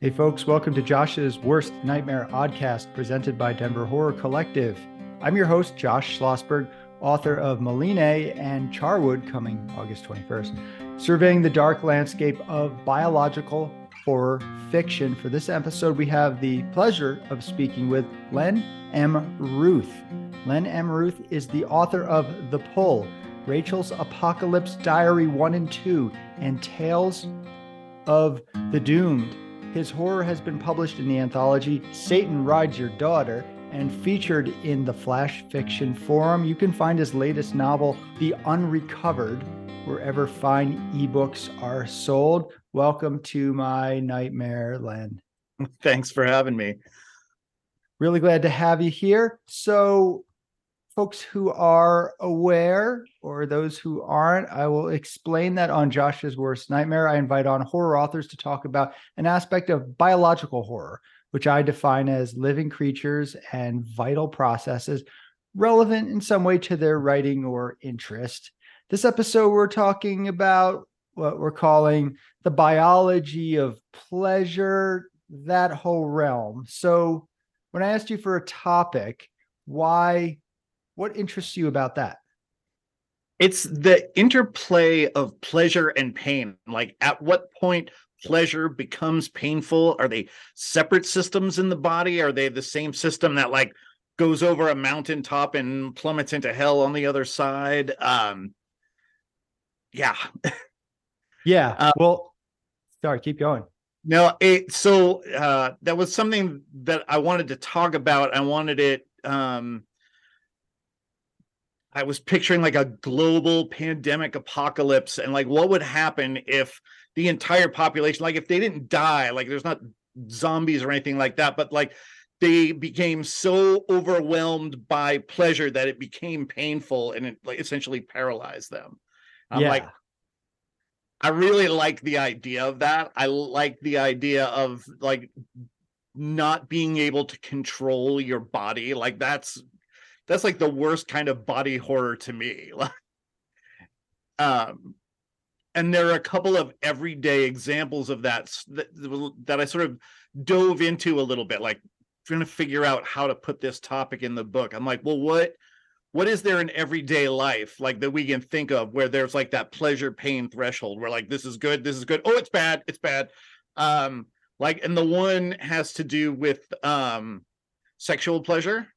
Hey, folks, welcome to Josh's Worst Nightmare Oddcast presented by Denver Horror Collective. I'm your host, Josh Schlossberg, author of Maline and Charwood, coming August 21st, surveying the dark landscape of biological horror fiction. For this episode, we have the pleasure of speaking with Len M. Ruth. Len M. Ruth is the author of The Pull, Rachel's Apocalypse Diary 1 and 2, and Tales of the Doomed. His horror has been published in the anthology Satan Rides Your Daughter and featured in the Flash Fiction Forum. You can find his latest novel, The Unrecovered, wherever fine ebooks are sold. Welcome to my nightmare, Len. Thanks for having me. Really glad to have you here. So, folks who are aware or those who aren't, I will explain that on Josh's Worst Nightmare. I invite on horror authors to talk about an aspect of biological horror, which I define as living creatures and vital processes relevant in some way to their writing or interest. This episode, we're talking about what we're calling the biology of pleasure, that whole realm. So, when I asked you for a topic, why what interests you about that? It's the interplay of pleasure and pain. Like, at what point pleasure becomes painful? Are they separate systems in the body? Are they the same system that, like, goes over a mountaintop and plummets into hell on the other side? Um, yeah. yeah. Uh, well, sorry, keep going. No, it, so uh, that was something that I wanted to talk about. I wanted it um, I was picturing like a global pandemic apocalypse and like what would happen if the entire population, like if they didn't die, like there's not zombies or anything like that, but like they became so overwhelmed by pleasure that it became painful and it like essentially paralyzed them. I'm yeah. like, I really like the idea of that. I like the idea of like not being able to control your body. Like that's that's like the worst kind of body horror to me. um, and there are a couple of everyday examples of that, that that I sort of dove into a little bit, like trying to figure out how to put this topic in the book. I'm like, well, what what is there in everyday life like that we can think of where there's like that pleasure pain threshold where like this is good, this is good, oh, it's bad, it's bad. Um, like, and the one has to do with um sexual pleasure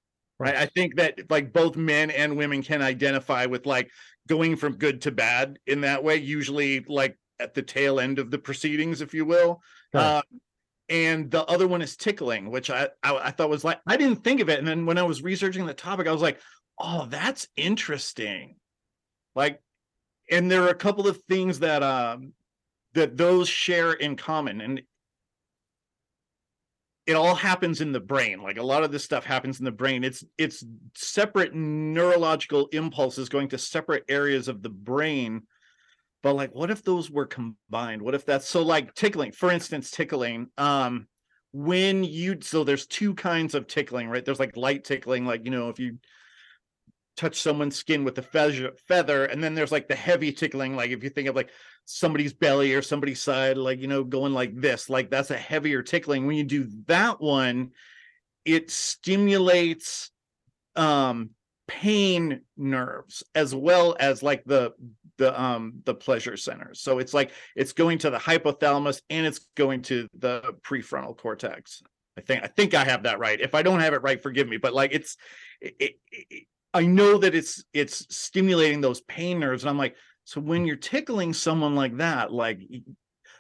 right i think that like both men and women can identify with like going from good to bad in that way usually like at the tail end of the proceedings if you will. Uh, and the other one is tickling which I, I i thought was like i didn't think of it. And then when i was researching the topic i was like oh that's interesting. Like and there are a couple of things that um that those share in common. And it all happens in the brain. Like a lot of this stuff happens in the brain. It's it's separate neurological impulses going to separate areas of the brain. But like what if those were combined? What if that's so like tickling for instance tickling um when you so there's two kinds of tickling right? There's like light tickling like you know if you touch someone's skin with a feather feather and then there's like the heavy tickling like if you think of like somebody's belly or somebody's side like you know going like this like that's a heavier tickling. When you do that one it stimulates um pain nerves as well as like the the um the pleasure centers. So it's like it's going to the hypothalamus and it's going to the prefrontal cortex. I think i think i have that right. If i don't have it right forgive me but like it's it, it, I know that it's it's stimulating those pain nerves, and I'm like, so when you're tickling someone like that, like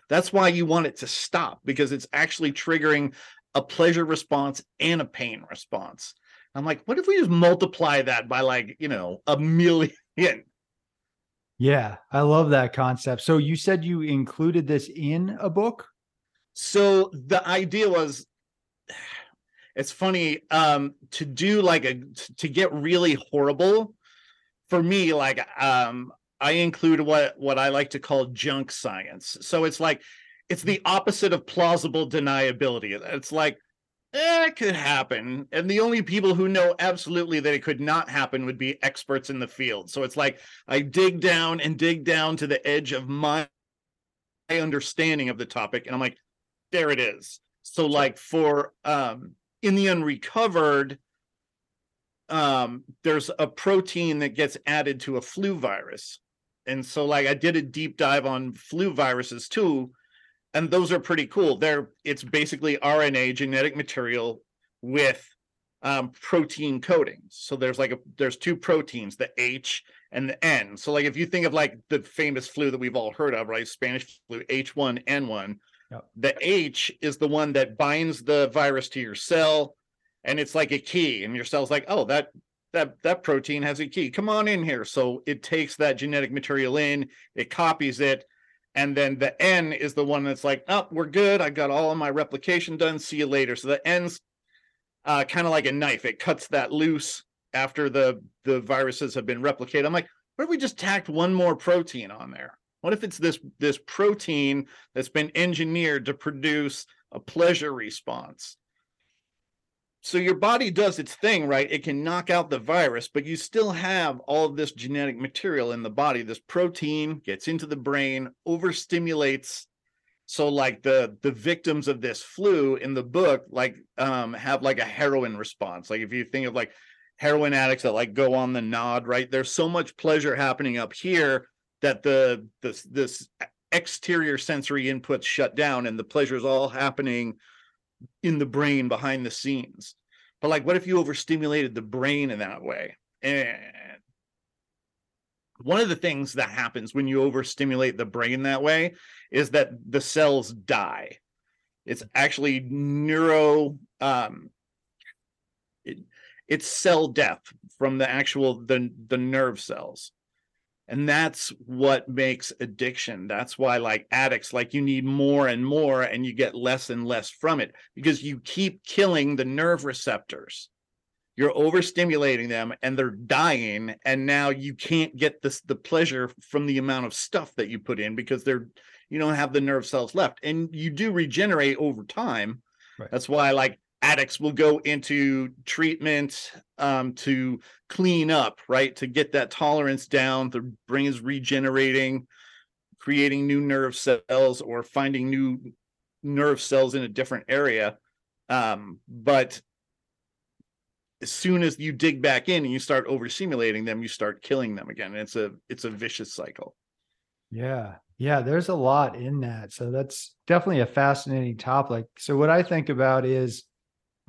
that's why you want it to stop because it's actually triggering a pleasure response and a pain response. I'm like, what if we just multiply that by like, you know, a million? Yeah, I love that concept. So you said you included this in a book? So the idea was it's funny um to do like a to get really horrible for me like um i include what what i like to call junk science. So it's like it's the opposite of plausible deniability. It's like eh, it could happen. And the only people who know absolutely that it could not happen would be experts in the field. So it's like i dig down and dig down to the edge of my understanding of the topic and i'm like there it is. So like for um in the unrecovered, um, there's a protein that gets added to a flu virus. And so like I did a deep dive on flu viruses too, and those are pretty cool. They're it's basically RNA genetic material with um, protein coatings. So there's like a there's two proteins, the H and the N. So like if you think of like the famous flu that we've all heard of, right? Spanish flu, H1N1. The H is the one that binds the virus to your cell, and it's like a key, and your cell's like, oh, that that that protein has a key. Come on in here. So it takes that genetic material in, it copies it, and then the N is the one that's like, oh, we're good. I got all of my replication done. See you later. So the N's uh, kind of like a knife. It cuts that loose after the the viruses have been replicated. I'm like, what if we just tacked one more protein on there? What if it's this this protein that's been engineered to produce a pleasure response? So your body does its thing, right? It can knock out the virus, but you still have all of this genetic material in the body. This protein gets into the brain, overstimulates so like the the victims of this flu in the book like um have like a heroin response like if you think of like heroin addicts that like go on the nod right there's so much pleasure happening up here that the this this exterior sensory inputs shut down and the pleasure is all happening in the brain behind the scenes. But like what if you overstimulated the brain in that way? And one of the things that happens when you overstimulate the brain that way is that the cells die. It's actually neuro um it, it's cell death from the actual the the nerve cells and that's what makes addiction. That's why like addicts like you need more and more and you get less and less from it because you keep killing the nerve receptors. You're overstimulating them and they're dying and now you can't get this the pleasure from the amount of stuff that you put in because they're you don't have the nerve cells left. And you do regenerate over time. Right. that's why like addicts will go into treatment um, to clean up right to get that tolerance down the brain is regenerating creating new nerve cells or finding new nerve cells in a different area um, but as soon as you dig back in and you start overstimulating them, you start killing them again. It's a it's a vicious cycle. Yeah. Yeah, there's a lot in that. So that's definitely a fascinating topic. So what I think about is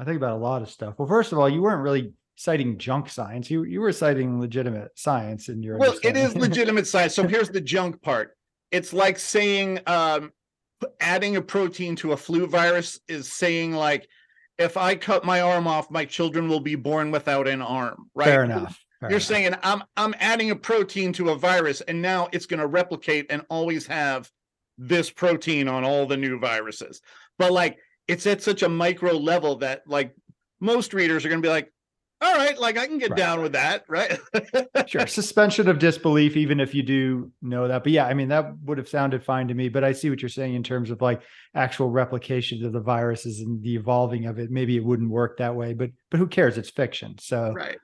I think about a lot of stuff. Well, first of all, you weren't really citing junk science. You you were citing legitimate science in your Well, it is legitimate science. So here's the junk part. It's like saying um adding a protein to a flu virus is saying like if I cut my arm off, my children will be born without an arm, right? Fair enough. Fair You're enough. saying I'm I'm adding a protein to a virus and now it's going to replicate and always have this protein on all the new viruses. But like it's at such a micro level that like most readers are going to be like, all right, like I can get right. down with that, right? sure. Suspension of disbelief, even if you do know that. But yeah, I mean, that would have sounded fine to me. But I see what you're saying in terms of like actual replication of the viruses and the evolving of it. Maybe it wouldn't work that way, but but who cares? It's fiction. So right.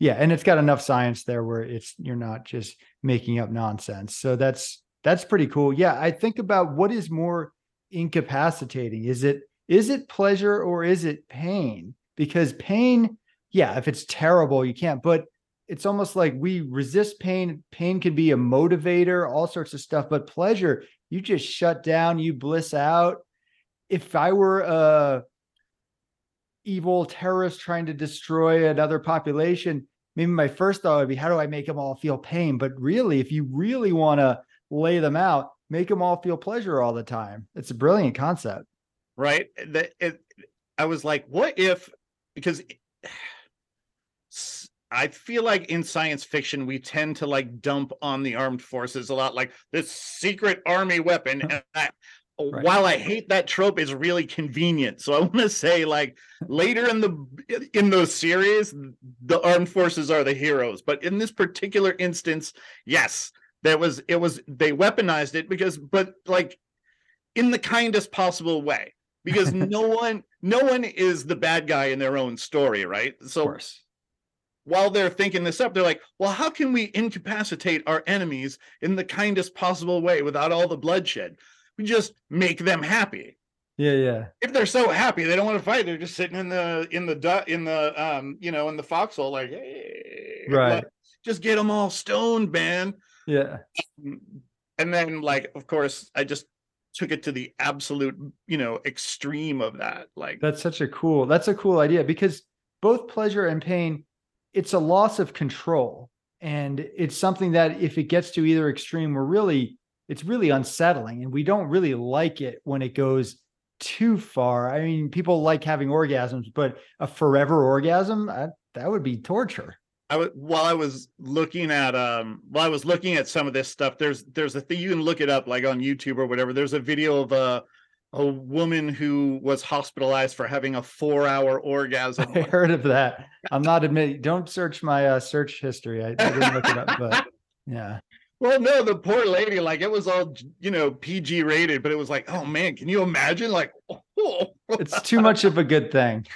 Yeah, and it's got enough science there where it's you're not just making up nonsense. So that's that's pretty cool. Yeah, I think about what is more incapacitating. Is it is it pleasure or is it pain? Because pain yeah, if it's terrible, you can't. But it's almost like we resist pain. Pain can be a motivator, all sorts of stuff. But pleasure, you just shut down, you bliss out. If I were a evil terrorist trying to destroy another population, maybe my first thought would be, how do I make them all feel pain? But really, if you really want to lay them out, make them all feel pleasure all the time. It's a brilliant concept. Right. Eh, that it, I was like, what if because eh, I feel like in science fiction we tend to like dump on the armed forces a lot, like this secret army weapon. And I, oh, right. While I hate that trope, is really convenient. So I want to say, like later in the in those series, the armed forces are the heroes. But in this particular instance, yes, there was it was they weaponized it because, but like in the kindest possible way because no one no one is the bad guy in their own story right so while they're thinking this up, they're like, well, how can we incapacitate our enemies in the kindest possible way without all the bloodshed? We just make them happy. Yeah, yeah. If they're so happy, they don't want to fight. They're just sitting in the in the in the um you know in the foxhole like hey, Right. like, just get them all stoned, man. Yeah. And then like of course I just took it to the absolute you know extreme of that. Like That's such a cool. That's a cool idea because both pleasure and pain, it's a loss of control, and it's something that if it gets to either extreme, we're really it's really unsettling, and we don't really like it when it goes too far. I mean, people like having orgasms, but a forever orgasm that that would be torture. I was while I was looking at um while I was looking at some of this stuff, there's there's a thing you can look it up like on YouTube or whatever. There's a video of a a woman who was hospitalized for having a four hour orgasm. I heard of that. I'm not admitting. Don't search my uh, search history. I, I didn't look it up, but yeah. Well, no, the poor lady, like it was all you know PG rated, but it was like, oh man, can you imagine? Like, oh, It's too much of a good thing.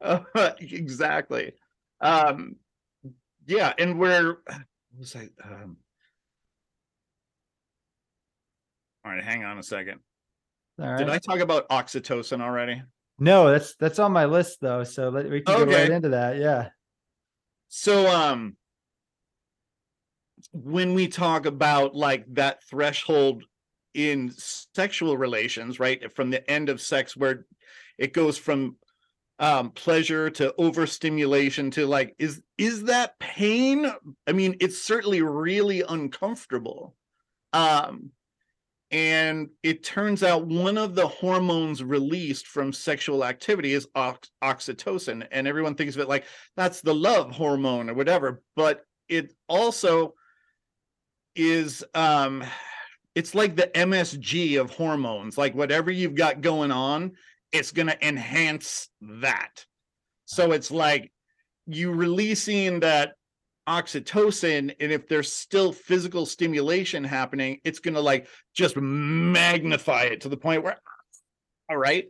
exactly. Um, yeah, and we're what was I? Um, all right, hang on a second. All right. Did I talk about oxytocin already? No, that's that's on my list though. So let, we can go right into that. Yeah. So, um, when we talk about like that threshold in sexual relations, right, from the end of sex, where it goes from um pleasure to overstimulation to like is is that pain? I mean it's certainly really uncomfortable. Um and it turns out one of the hormones released from sexual activity is ox- oxytocin. And everyone thinks of it like that's the love hormone or whatever. But it also is um it's like the msg of hormones. Like whatever you've got going on it's going to enhance that. So it's like you releasing that oxytocin and if there's still physical stimulation happening it's going to like just magnify it to the point where ah, all right.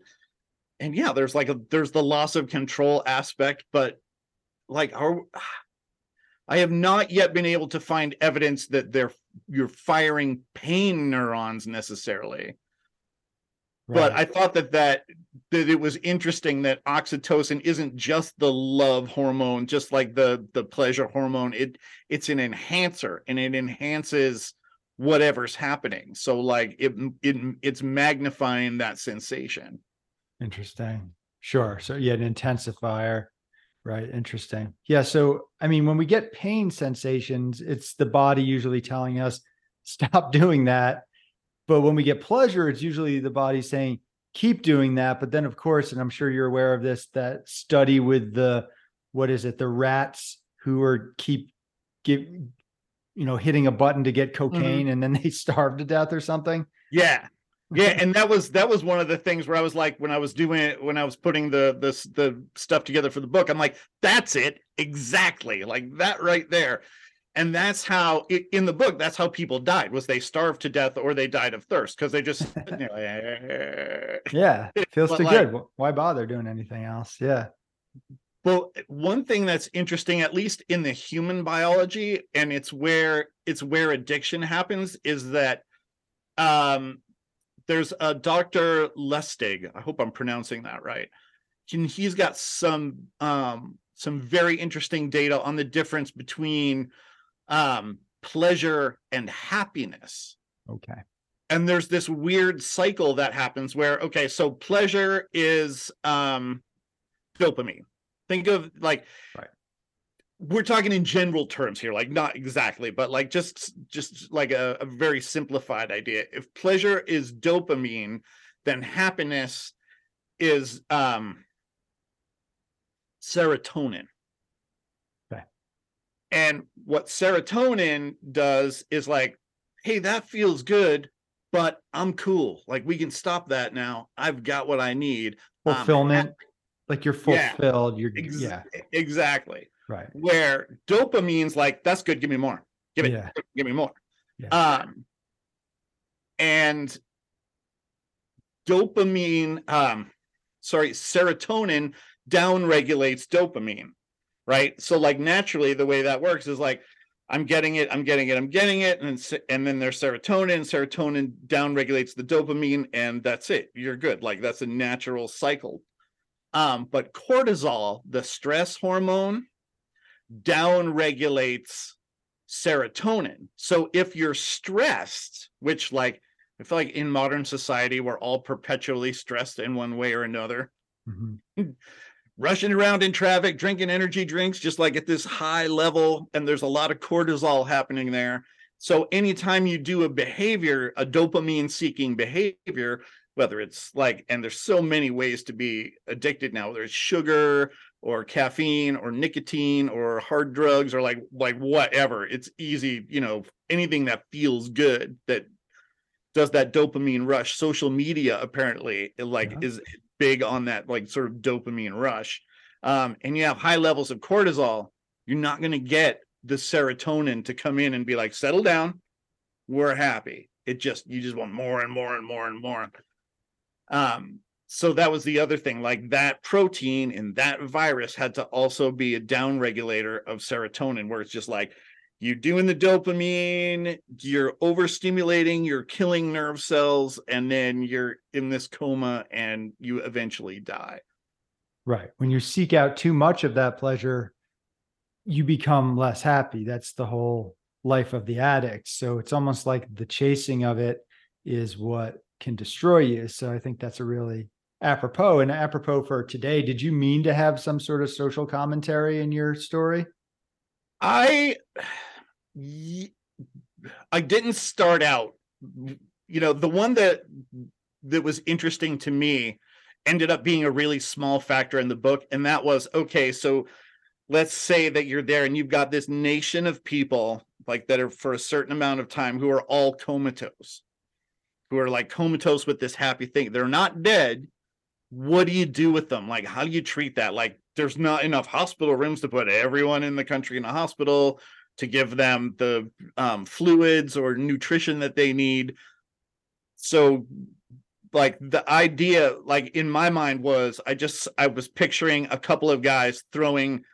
And yeah there's like a there's the loss of control aspect but like are i have not yet been able to find evidence that they're you're firing pain neurons necessarily but i thought that that that it was interesting that oxytocin isn't just the love hormone just like the the pleasure hormone it it's an enhancer and it enhances whatever's happening so like it, it it's magnifying that sensation Interesting. Sure. So yeah, an intensifier. Right. Interesting. Yeah. So I mean, when we get pain sensations, it's the body usually telling us stop doing that. But when we get pleasure, it's usually the body saying keep doing that. But then, of course, and I'm sure you're aware of this, that study with the what is it, the rats who are keep give you know hitting a button to get mm-hmm. cocaine and then they starve to death or something. yeah yeah and that was that was one of the things where i was like when i was doing it when i was putting the this the stuff together for the book i'm like that's it exactly like that right there and that's how i- in the book that's how people died was they starved to death or they died of thirst because they just you know. Yeah. Feels too like- good. Why bother doing anything else? Yeah. Well, one thing that's interesting, at least in the human biology, and it's where it's where addiction happens, is that um, there's a Dr. Lustig. I hope I'm pronouncing that right. And he's got some um, some very interesting data on the difference between um, pleasure and happiness Okay. and there's this weird cycle that happens where okay so pleasure is um dopamine think of like Right. we're talking in general terms here like not exactly but like just just like a, a very simplified idea if pleasure is dopamine then happiness is um serotonin. And what serotonin does is like hey that feels good but i'm cool like we can stop that now i've got what i need I'm Fulfillment. like you're Yeah. fulfilled. You're Ex- yeah. exactly Right. where dopamine's like that's good give me more give it Yeah. give me more Yeah. um and dopamine um sorry serotonin down regulates dopamine right so like naturally the way that works is like I'm getting it, I'm getting it, I'm getting it, and and then there's serotonin. Serotonin down regulates the dopamine, and that's it. You're good. Like that's a natural cycle. Um, but cortisol, the stress hormone, down regulates serotonin. So if you're stressed, which like I feel like in modern society we're all perpetually stressed in one way or another. Mm-hmm. Rushing around in traffic, drinking energy drinks, just like at this high level, and there's a lot of cortisol happening there. So anytime you do a behavior, a dopamine seeking behavior, whether it's like, and there's so many ways to be addicted now, whether it's sugar or caffeine or nicotine or hard drugs or like like whatever it's easy you know anything that feels good that does that dopamine rush social media apparently like yeah. is big on that like sort of dopamine rush. Um, and you have high levels of cortisol you're not going to get the serotonin to come in and be like settle down. We're happy. It just you just want more and more and more and more. Um so that was the other thing like that protein in that virus had to also be a down regulator of serotonin where it's just like you're doing the dopamine you're overstimulating you're killing nerve cells and then you're in this coma and you eventually die. Right. When you seek out too much of that pleasure you become less happy. That's the whole life of the addict. So it's almost like the chasing of it is what can destroy you. So i think that's a really apropos. And apropos for today did you mean to have some sort of social commentary in your story i i didn't start out you know the one that that was interesting to me ended up being a really small factor in the book and that was okay so let's say that you're there and you've got this nation of people like that are for a certain amount of time who are all comatose who are like comatose with this happy thing. They're not dead what do you do with them? Like, how do you treat that? Like, there's not enough hospital rooms to put everyone in the country in a hospital to give them the um, fluids or nutrition that they need. So, like, the idea, like, in my mind was I just, I was picturing a couple of guys throwing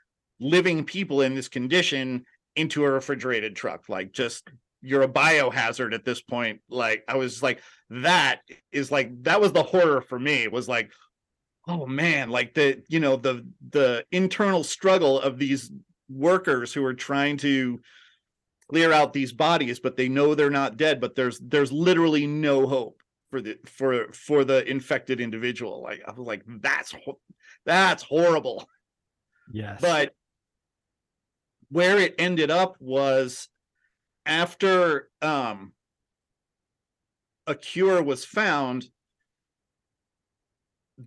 living people in this condition into a refrigerated truck, like, just you're a biohazard at this point. Like, I was like, that is like, that was the horror for me, was like, oh man like the you know the the internal struggle of these workers who are trying to clear out these bodies but they know they're not dead but there's there's literally no hope for the for for the infected individual. Like i was like that's that's horrible. Yes. But where it ended up was after um a cure was found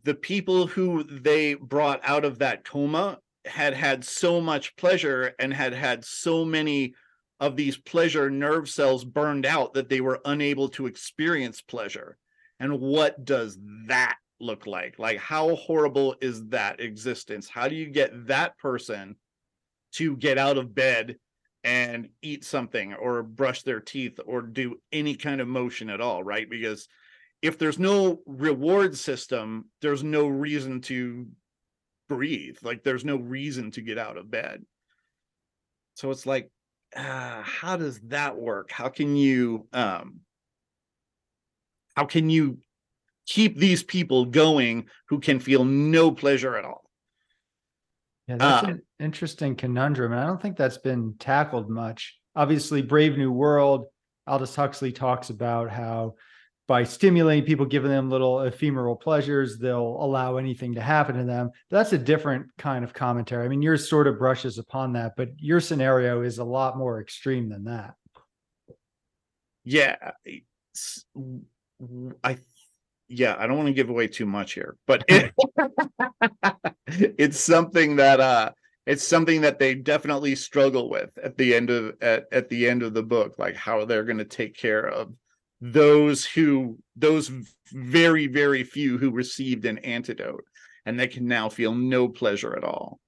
the people who they brought out of that coma had had so much pleasure and had had so many of these pleasure nerve cells burned out that they were unable to experience pleasure. And what does that look like? Like, how horrible is that existence? How do you get that person to get out of bed and eat something or brush their teeth or do any kind of motion at all? Right. Because if there's no reward system, there's no reason to breathe. Like there's no reason to get out of bed. So it's like, uh, how does that work? How can you um how can you keep these people going who can feel no pleasure at all? Yeah, that's uh, an interesting conundrum. And I don't think that's been tackled much. Obviously, Brave New World, Aldous Huxley talks about how by stimulating people, giving them little ephemeral pleasures, they'll allow anything to happen to them. That's a different kind of commentary. I mean, yours sort of brushes upon that, but your scenario is a lot more extreme than that. Yeah. I yeah, I don't want to give away too much here, but it, it's something that uh it's something that they definitely struggle with at the end of at, at the end of the book, like how they're going to take care of those who those very very few who received an antidote and they can now feel no pleasure at all.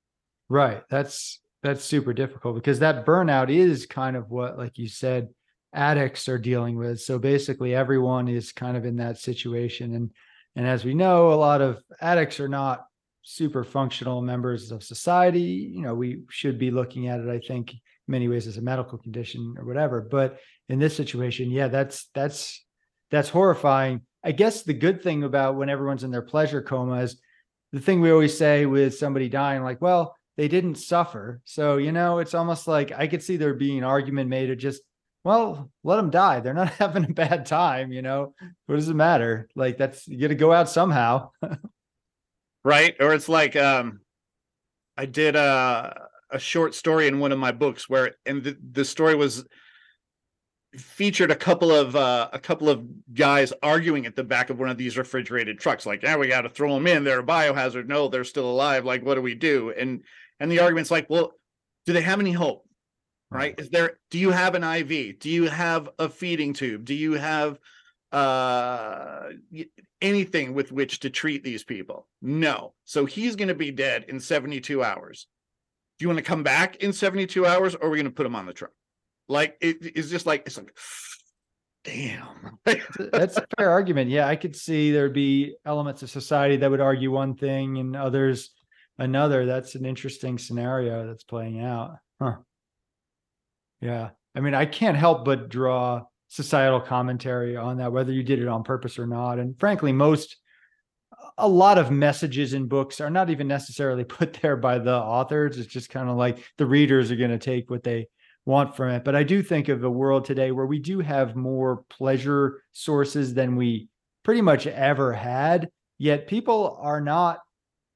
Right. That's that's super difficult because that burnout is kind of what like you said addicts are dealing with. So basically everyone is kind of in that situation and and as we know a lot of addicts are not super functional members of society. You know we should be looking at it i think many ways as a medical condition or whatever. But in this situation, yeah, that's that's that's horrifying. I guess the good thing about when everyone's in their pleasure coma is the thing we always say with somebody dying, like, well, they didn't suffer. So, you know, it's almost like I could see there being an argument made of just, well, let them die. They're not having a bad time, you know. What does it matter? Like that's you gotta go out somehow. right. Or it's like um I did a a short story in one of my books where and the, the story was featured a couple of uh, a couple of guys arguing at the back of one of these refrigerated trucks like yeah we got to throw them in. They're a biohazard. No they're still alive. Like what do we do? And and the argument's like well do they have any hope? Right. Is there do you have an iv do you have a feeding tube? Do you have uh anything with which to treat these people? No. So he's going to be dead in 72 hours. Do you want to come back in 72 hours or are we going to put him on the truck like it, it's just like it's like damn. That's a fair argument. Yeah i could see there'd be elements of society that would argue one thing and others another. That's an interesting scenario that's playing out. Huh. Yeah. I mean i can't help but draw societal commentary on that whether you did it on purpose or not. And frankly most a lot of messages in books are not even necessarily put there by the authors. It's just kind of like the readers are going to take what they want from it. But I do think of a world today where we do have more pleasure sources than we pretty much ever had, yet people are not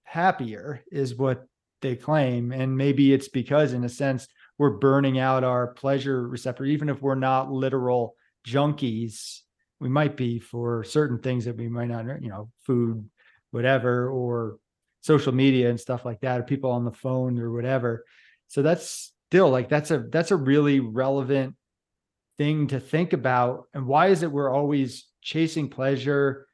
happier, is what they claim. And maybe it's because, in a sense, we're burning out our pleasure receptor, even if we're not literal junkies. We might be for certain things that we might not, you know, food, whatever, or social media and stuff like that, or people on the phone or whatever. So that's still like that's a that's a really relevant thing to think about. And why is it we're always chasing pleasure?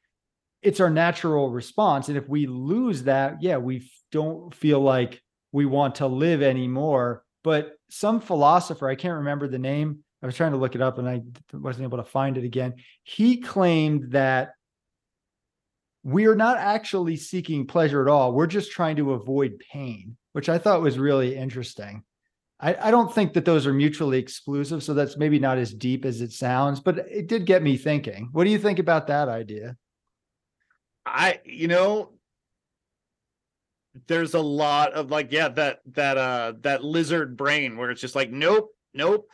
It's our natural response. And if we lose that yeah we don't feel like we want to live anymore. But some philosopher i can't remember the name i was trying to look it up and i wasn't able to find it again. He claimed that we're not actually seeking pleasure at all. We're just trying to avoid pain which i thought was really interesting I, I don't think that those are mutually exclusive. So that's maybe not as deep as it sounds, but it did get me thinking. What do you think about that idea? I, you know, there's a lot of like, yeah, that, that, uh, that lizard brain where it's just like, nope, nope.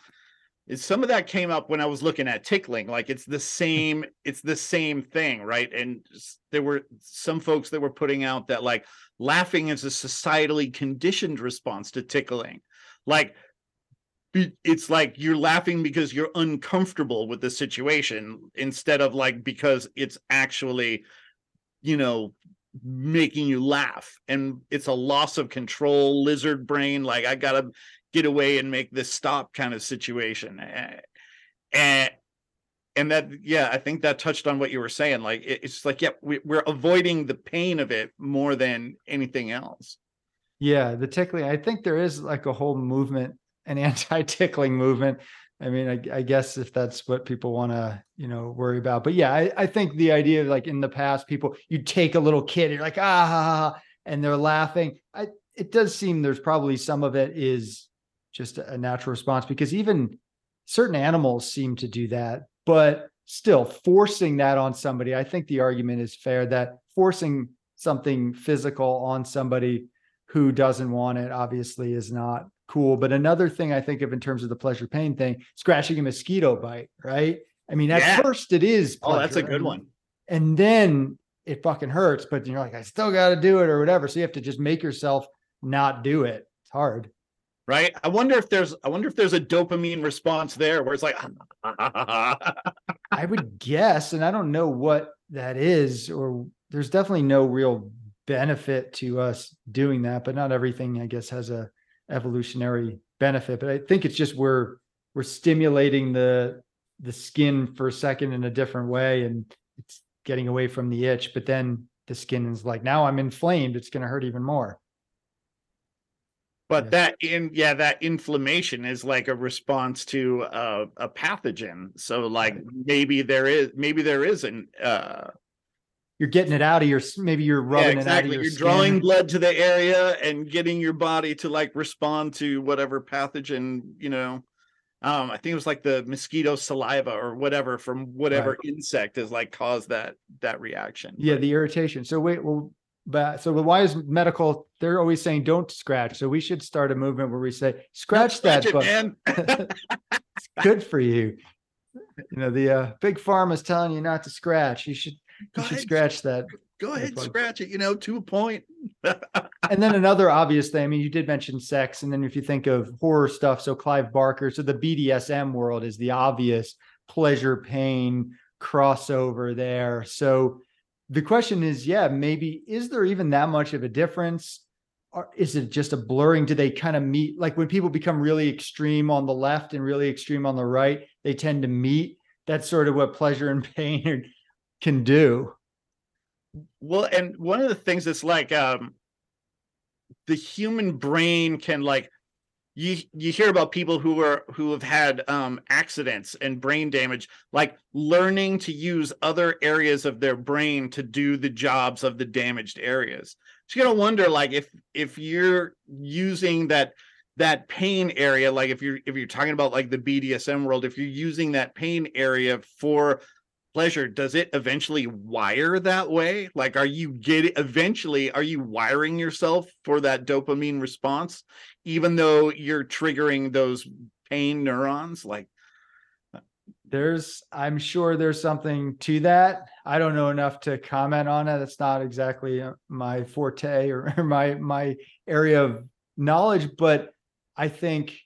Some of that came up when I was looking at tickling. Like it's the same, it's the same thing, right? And there were some folks that were putting out that like laughing is a societally conditioned response to tickling like it's like you're laughing because you're uncomfortable with the situation instead of like because it's actually you know making you laugh. And it's a loss of control lizard brain like i gotta get away and make this stop kind of situation. And and that yeah i think that touched on what you were saying. Like it's like yeah we, we're avoiding the pain of it more than anything else yeah, the tickling. I think there is like a whole movement, an anti-tickling movement. I mean, I, I guess if that's what people want to, you know, worry about. But yeah, I, I think the idea of like in the past, people you take a little kid, you're like ah, and they're laughing. I it does seem there's probably some of it is just a natural response because even certain animals seem to do that, but still forcing that on somebody, I think the argument is fair that forcing something physical on somebody who doesn't want it obviously is not cool. But another thing I think of in terms of the pleasure pain thing, scratching a mosquito bite, right? I mean, at yeah. first it is. Pleasure. Oh, that's a good one. And then it fucking hurts, but you're like, I still got to do it or whatever. So you have to just make yourself not do it. It's hard. Right. I wonder if there's I wonder if there's a dopamine response there where it's like I would guess, and I don't know what that is, or there's definitely no real benefit to us doing that, but not everything, I guess, has a evolutionary benefit. But I think it's just we're we're stimulating the the skin for a second in a different way, and it's getting away from the itch. But then the skin is like, now I'm inflamed. It's going to hurt even more. But yeah. that in yeah, that inflammation is like a response to a, a pathogen. So like maybe there is maybe there is an uh you're getting it out of your maybe you're rubbing yeah, it out of exactly. your You're skin. drawing blood to the area and getting your body to like respond to whatever pathogen, you know. Um, I think it was like the mosquito saliva or whatever from whatever insect has like caused that that reaction. Yeah, the irritation. So wait, well, but so why is medical? They're always saying don't scratch. So we should start a movement where we say scratch, Scratch that, it, man. it's good for you. You know, the uh, big pharma's telling you not to scratch. You should Go you ahead, scratch that. Go ahead, scratch it, you know, to a point. And then another obvious thing. I mean, you did mention sex, and then if you think of horror stuff, so Clive Barker, so the BDSM world is the obvious pleasure pain crossover there. So the question is, yeah, maybe is there even that much of a difference? Or is it just a blurring? Do they kind of meet like when people become really extreme on the left and really extreme on the right, they tend to meet? That's sort of what pleasure and pain can do. Well, and one of the things that's like um the human brain can like you you hear about people who are who have had um accidents and brain damage like learning to use other areas of their brain to do the jobs of the damaged areas so you gotta wonder like if if you're using that that pain area like if you're if you're talking about like the bdsm world if you're using that pain area for pleasure does it eventually wire that way like are you getting eventually are you wiring yourself for that dopamine response even though you're triggering those pain neurons like There's, I'm sure there's something to that. I don't know enough to comment on it. It's not exactly uh, my forte or, or my my area of knowledge, but I think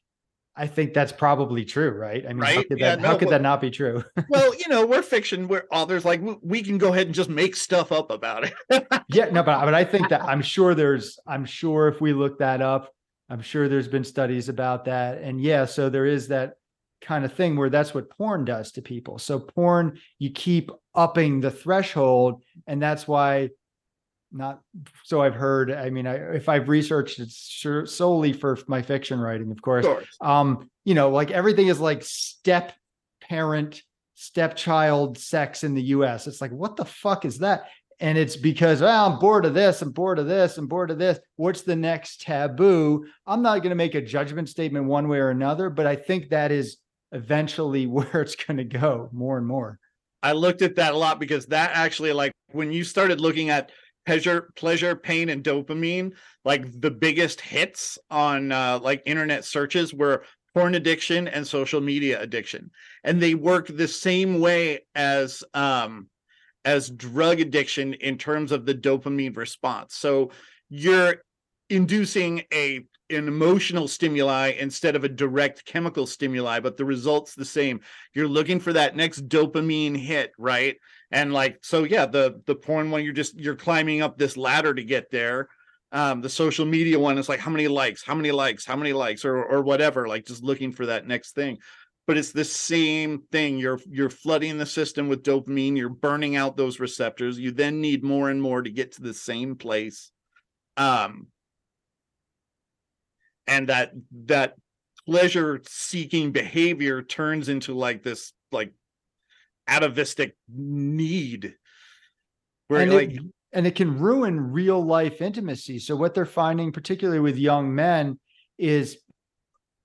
I think that's probably true, right? I mean, how could Yeah, that how could well- that not be true? well you know we're fiction we're authors like we, we can go ahead and just make stuff up about it yeah, no, but but I think that I'm sure there's I'm sure if we look that up, I'm sure there's been studies about that. And yeah, so there is that kind of thing where that's what porn does to people. So porn, you keep upping the threshold, and that's why not so I've heard. I mean, I, if I've researched it sure, solely for my fiction writing, of course, of course. Um you know like everything is like step parent stepchild sex in the us it's like what the fuck is that? And it's because well, i'm bored of this i'm bored of this i'm bored of this. What's the next taboo? I'm not going to make a judgment statement one way or another but i think that is eventually where it's going to go more and more. I looked at that a lot because that actually like when you started looking at pleasure, pleasure, pain, and dopamine, like the biggest hits on uh, like internet searches were porn addiction and social media addiction, and they work the same way as um, as drug addiction in terms of the dopamine response. So you're inducing a an emotional stimuli instead of a direct chemical stimuli but the results the same. You're looking for that next dopamine hit right and like so yeah the the porn one you're just you're climbing up this ladder to get there. Um the social media one is like how many likes how many likes how many likes or or whatever like just looking for that next thing. But it's the same thing. You're you're flooding the system with dopamine. You're burning out those receptors. You then need more and more to get to the same place. Um and that that pleasure seeking behavior turns into like this like atavistic need where and like it, and it can ruin real life intimacy. So what they're finding, particularly with young men, is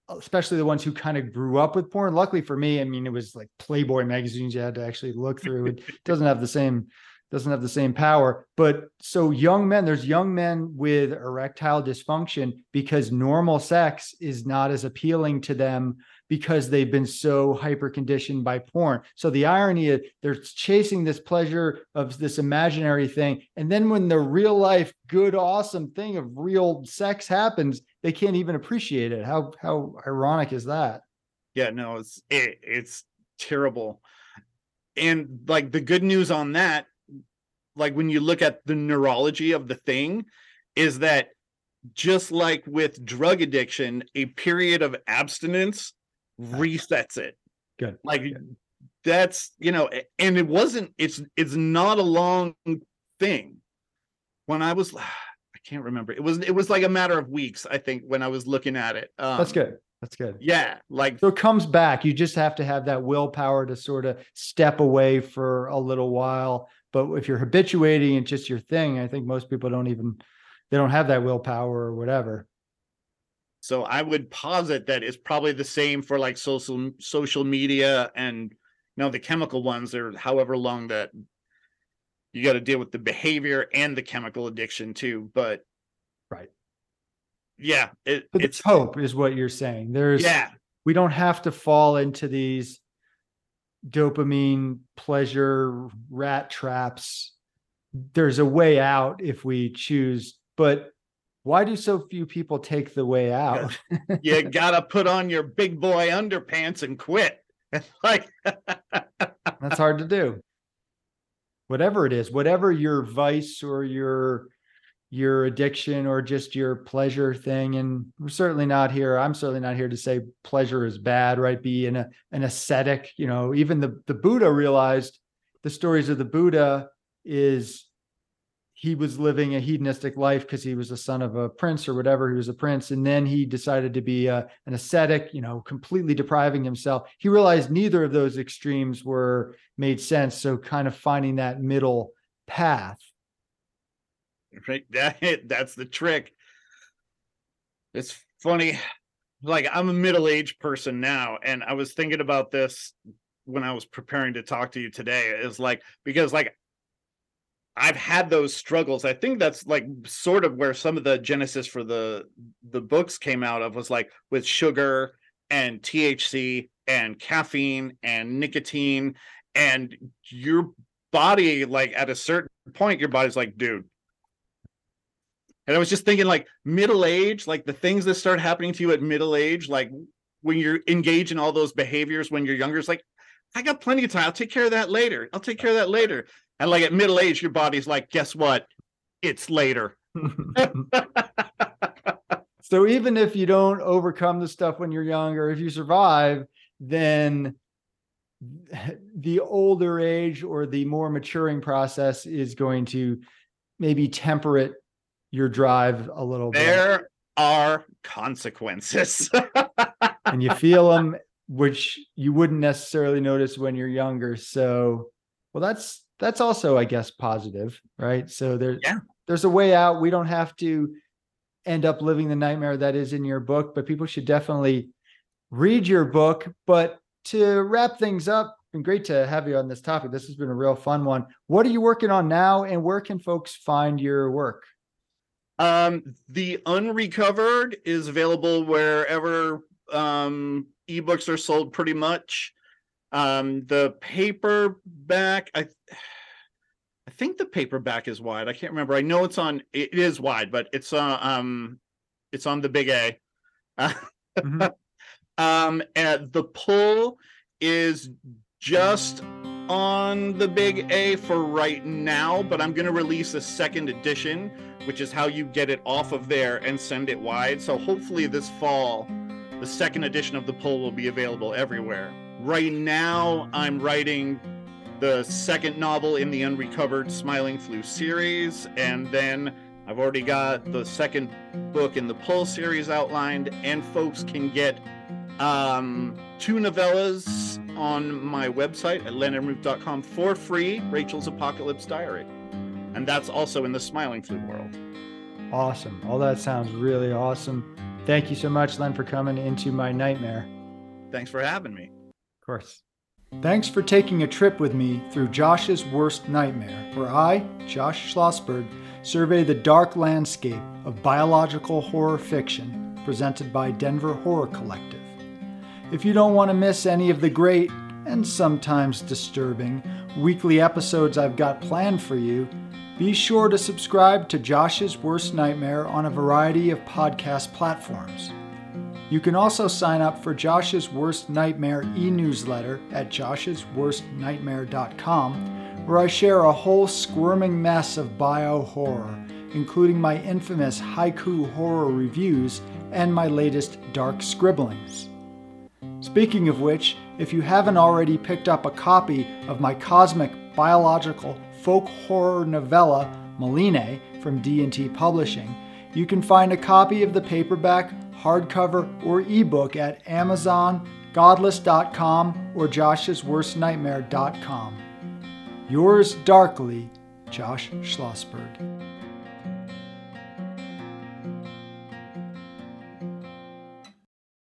especially the ones who kind of grew up with porn. Luckily for me, I mean, it was like Playboy magazines you had to actually look through. It doesn't have the same doesn't have the same power. But so young men, there's young men with erectile dysfunction because normal sex is not as appealing to them because they've been so hyper conditioned by porn. So the irony is they're chasing this pleasure of this imaginary thing. And then when the real life, good, awesome thing of real sex happens, they can't even appreciate it. How how ironic is that? yeah no it's it, it's terrible and like the good news on that like when you look at the neurology of the thing is that just like with drug addiction a period of abstinence resets it Good. like that's you know and it wasn't it's it's not a long thing when i was i can't remember it was it was like a matter of weeks i think when i was looking at it um, That's good. That's good. yeah like So it comes back. You just have to have that willpower to sort of step away for a little while But if you're habituating and just your thing, I think most people don't even they don't have that willpower or whatever. So I would posit that it's probably the same for like social social media and you know the chemical ones or however long that you got to deal with the behavior and the chemical addiction too. But right, yeah, it, it's hope is what you're saying. There's yeah, we don't have to fall into these dopamine pleasure rat traps. There's a way out if we choose, but why do so few people take the way out? you gotta put on your big boy underpants and quit. like that's hard to do. Whatever it is, whatever your vice or your your addiction or just your pleasure thing. And we're certainly not here. I'm certainly not here to say pleasure is bad, right? Be an, an ascetic, you know, even the, the Buddha realized the stories of the Buddha is he was living a hedonistic life because he was the son of a prince or whatever. He was a prince. And then he decided to be a, an ascetic, you know, completely depriving himself. He realized neither of those extremes were made sense. So kind of finding that middle path. Right. That, that's the trick. It's funny. Like I'm a middle-aged person now, and I was thinking about this when I was preparing to talk to you today. Is like because like I've had those struggles. I think that's like sort of where some of the genesis for the the books came out of was like with sugar and THC and caffeine and nicotine and your body like at a certain point your body's like dude and I was just thinking like middle age like the things that start happening to you at middle age like when you're engaged in all those behaviors when you're younger it's like I got plenty of time. I'll take care of that later. I'll take care of that later. And like at middle age, your body's like, guess what? It's later. so even if you don't overcome the stuff when you're younger, if you survive, then the older age or the more maturing process is going to maybe temper it your drive a little there bit. There are consequences. and you feel them, which you wouldn't necessarily notice when you're younger. So, well, that's that's also i guess positive right so there's yeah. there's a way out we don't have to end up living the nightmare that is in your book but people should definitely read your book but to wrap things up been great to have you on this topic this has been a real fun one what are you working on now and where can folks find your work um the unrecovered is available wherever um ebooks are sold pretty much um, the paperback, I I think the paperback is wide. I can't remember. I know it's on. It is wide, but it's uh, um, it's on the big A. mm-hmm. um, and the pull is just on the big A for right now, but I'm going to release a second edition, which is how you get it off of there and send it wide. So hopefully this fall, the second edition of the pull will be available everywhere. Right now, I'm writing the second novel in the Unrecovered Smiling Flu series, and then I've already got the second book in the Pull series outlined, and folks can get um, two novellas on my website at lenmruth.com for free Rachel's Apocalypse Diary. And that's also in the Smiling Flu world. Awesome. All that sounds really awesome. Thank you so much, Len, for coming into my nightmare. Thanks for having me Of course. Thanks for taking a trip with me through Josh's Worst Nightmare, where I, Josh Schlossberg, survey the dark landscape of biological horror fiction presented by Denver Horror Collective. If you don't want to miss any of the great and sometimes disturbing weekly episodes I've got planned for you, be sure to subscribe to Josh's Worst Nightmare on a variety of podcast platforms. You can also sign up for Josh's Worst Nightmare e newsletter at josh'sworstnightmare.com, where I share a whole squirming mess of bio horror, including my infamous haiku horror reviews and my latest dark scribblings. Speaking of which, if you haven't already picked up a copy of my cosmic biological folk horror novella Maline from D&T Publishing, you can find a copy of the paperback hardcover, or ebook at Amazon, Godless.com, or Josh'sWorstNightmare.com. Yours darkly, Josh Schlossberg.